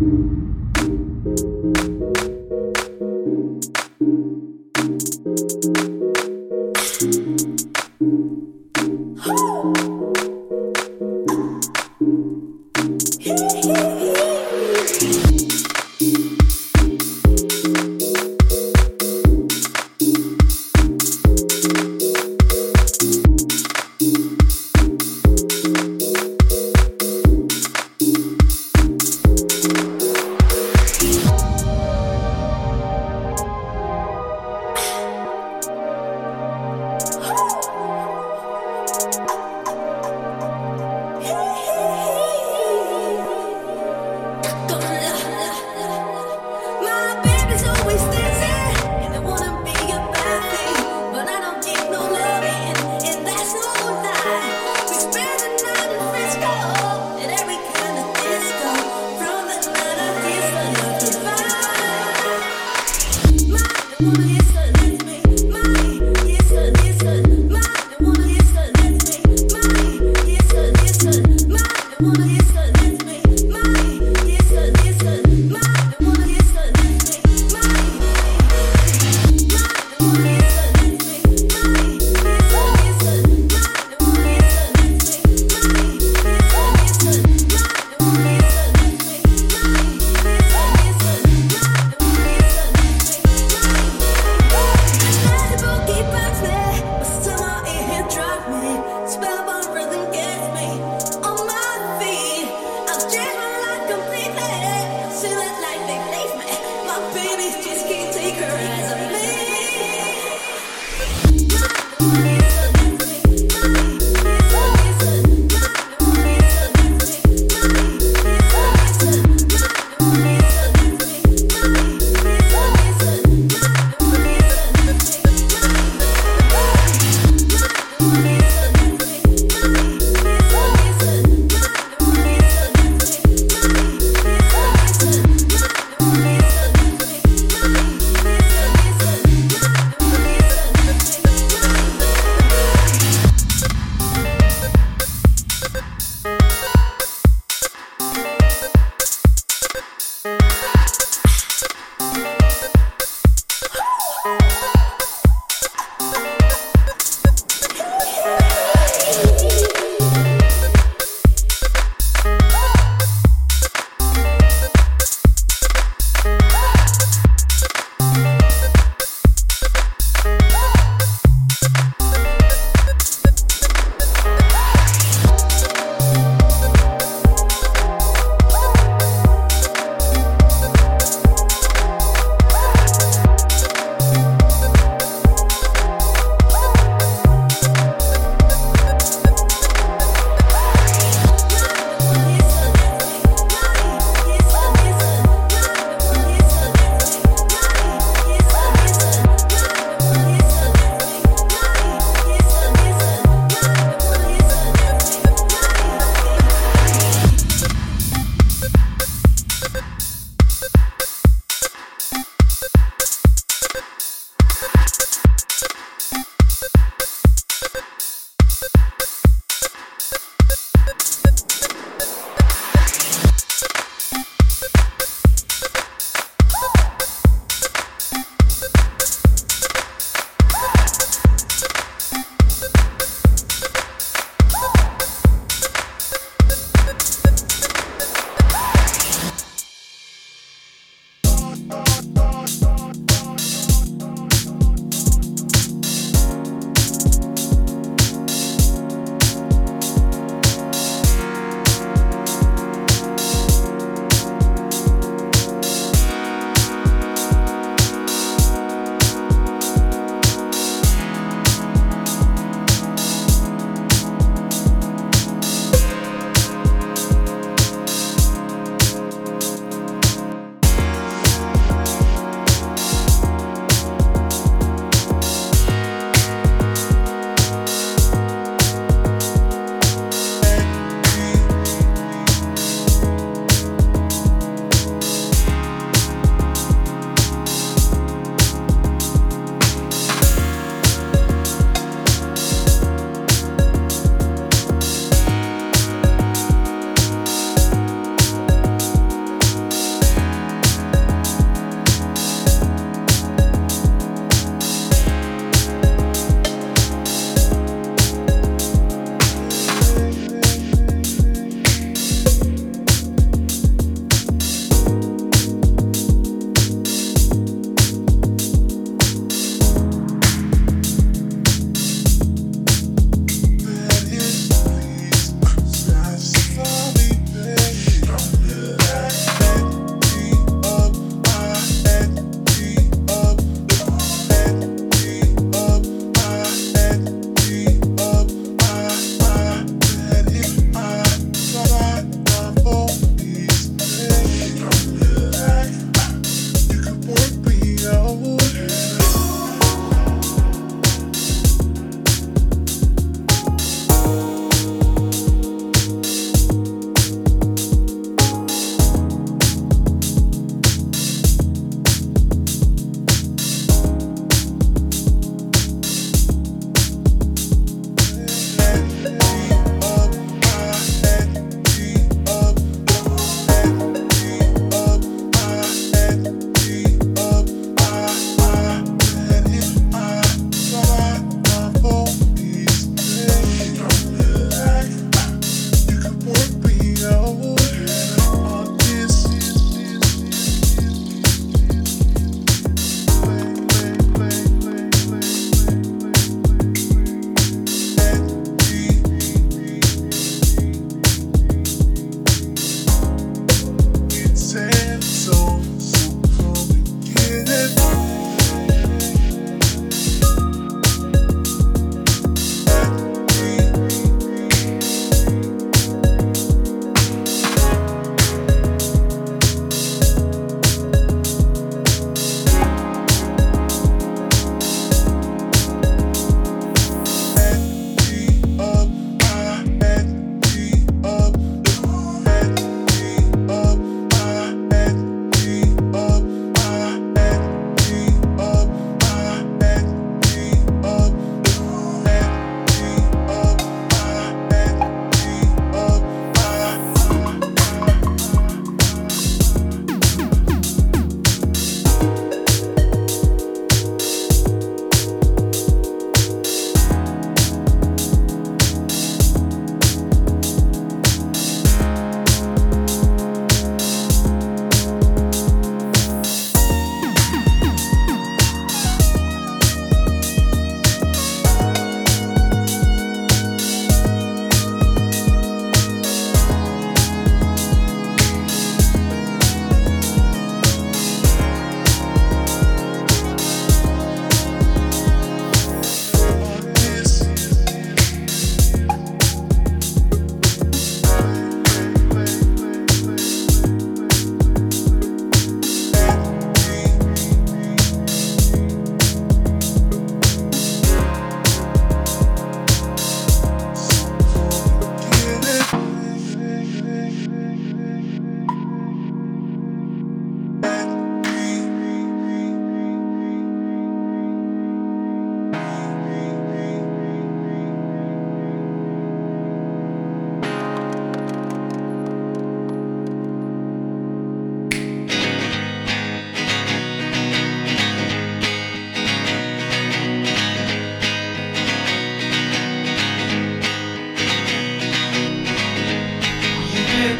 Listen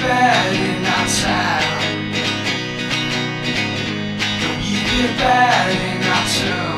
batting outside. Don't you get batting outside.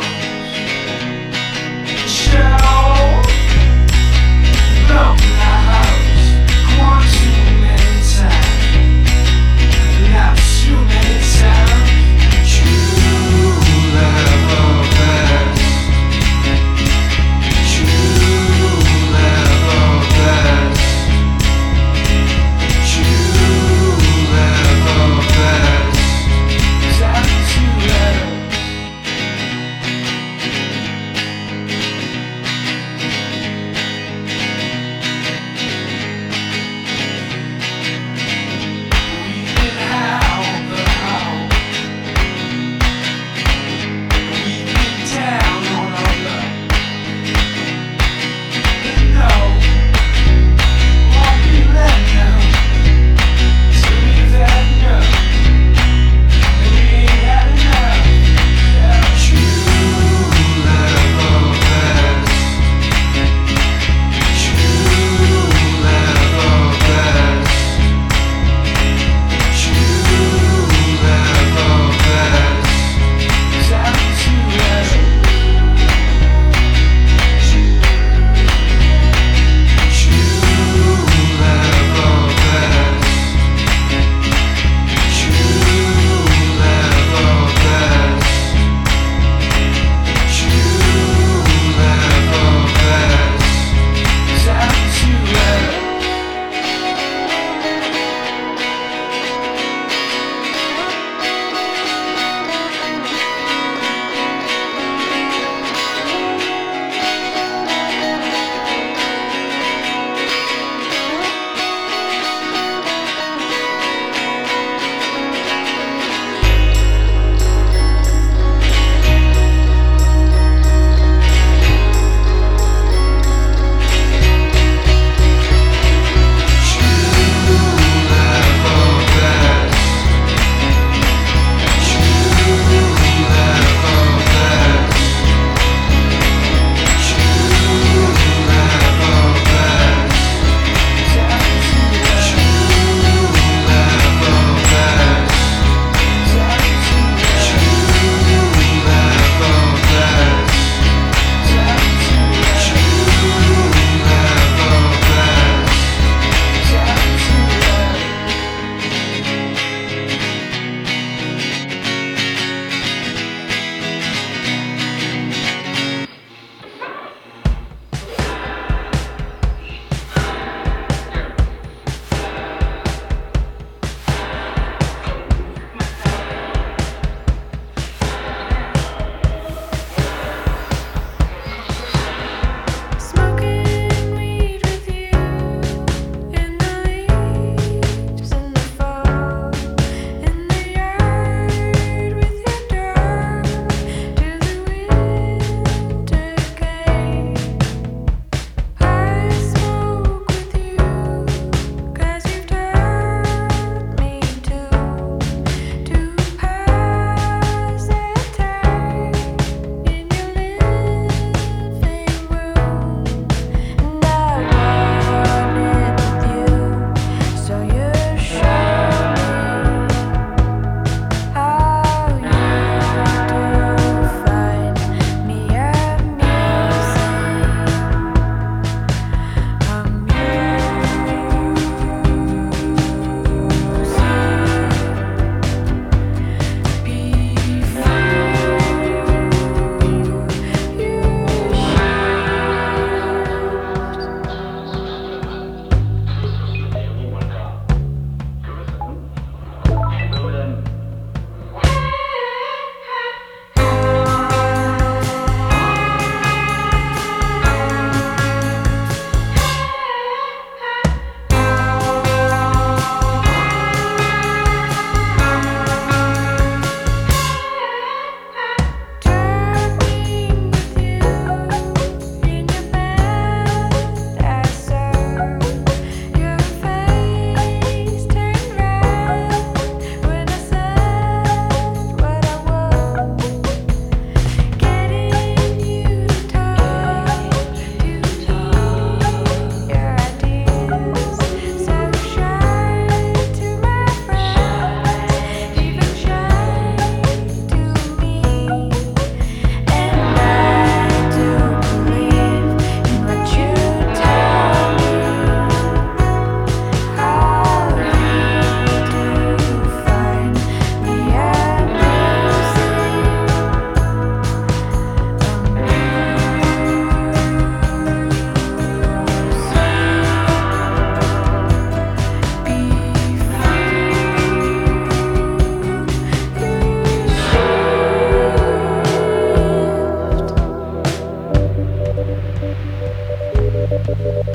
Thank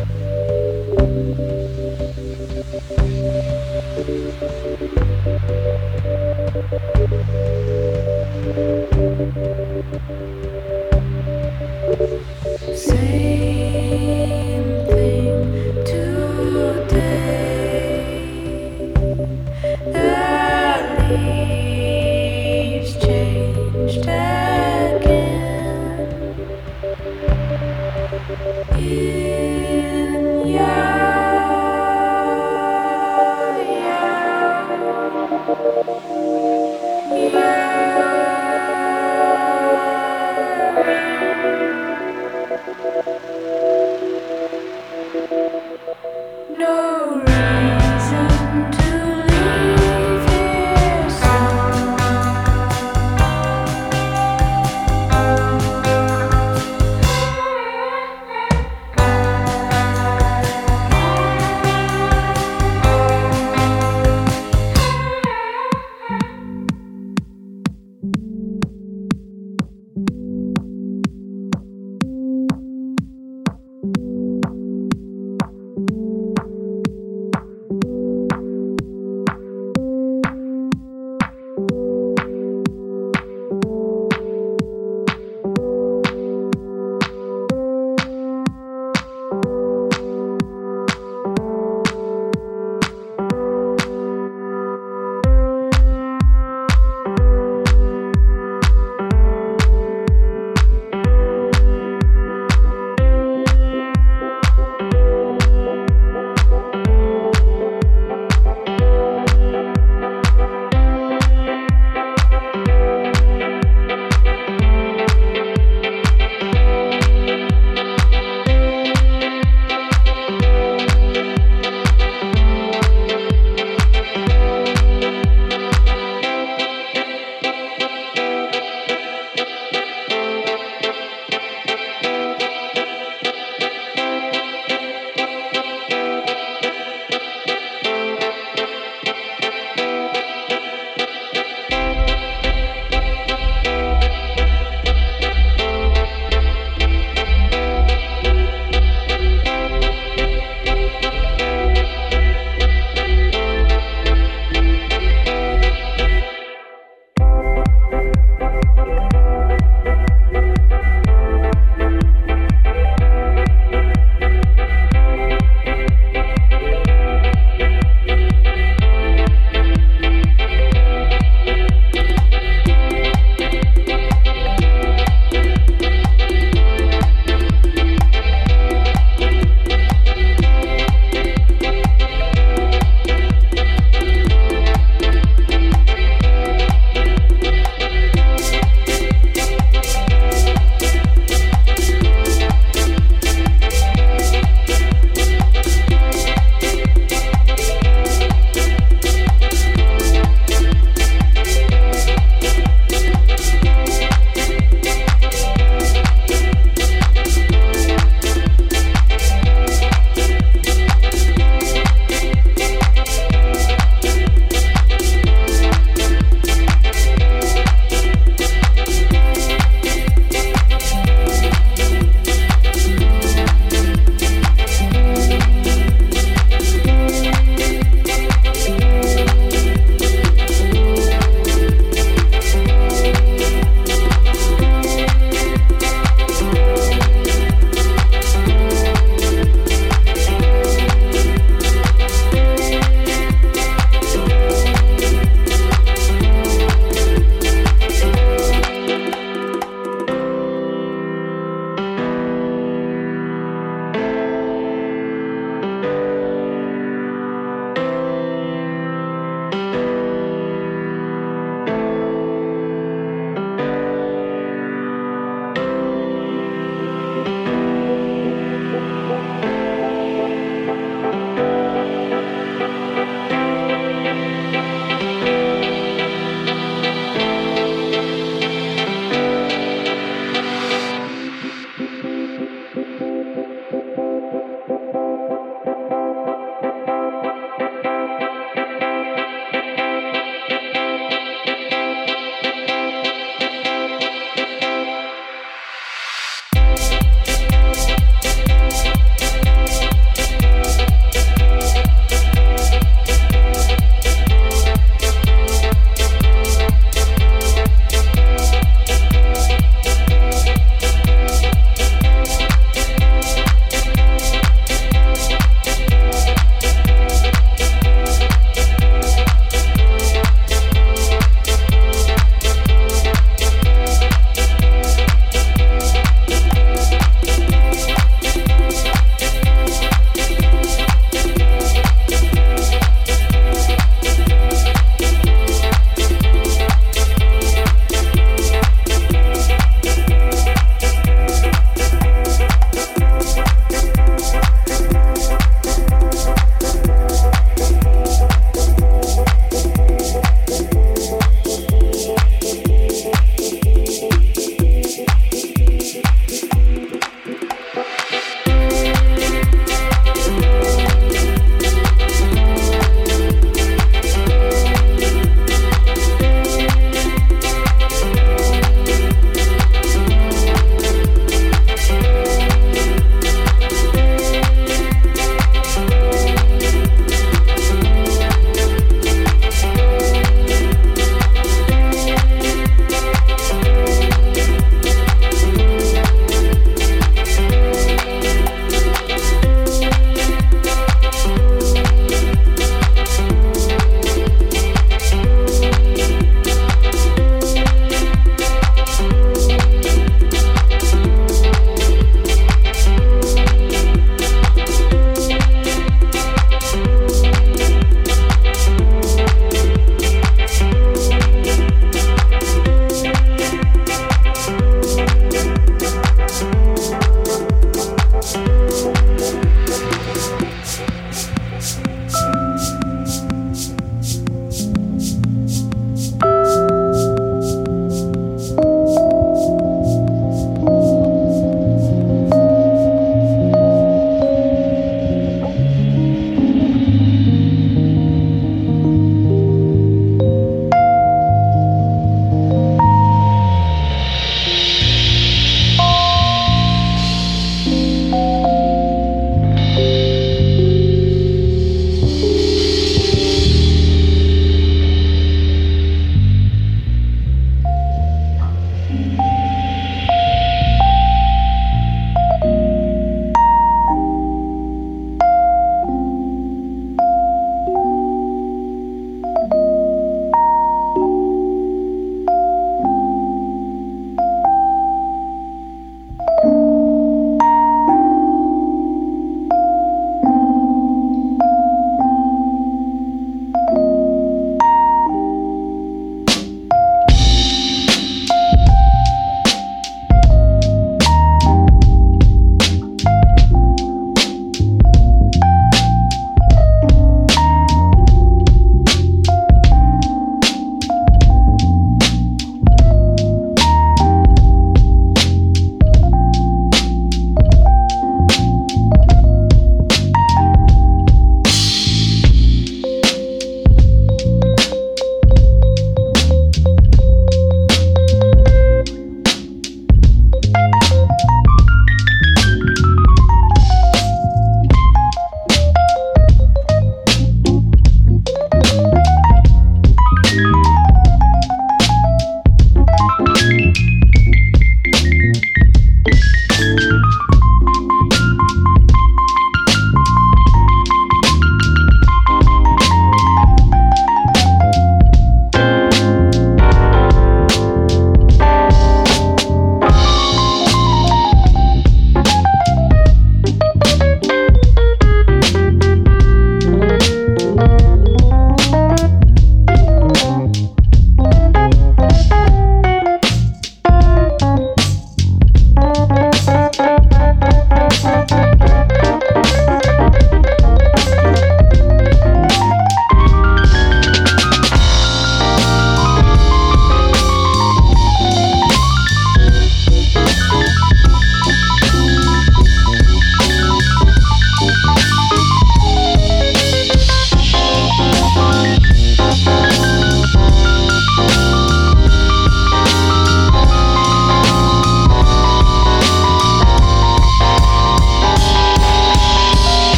you.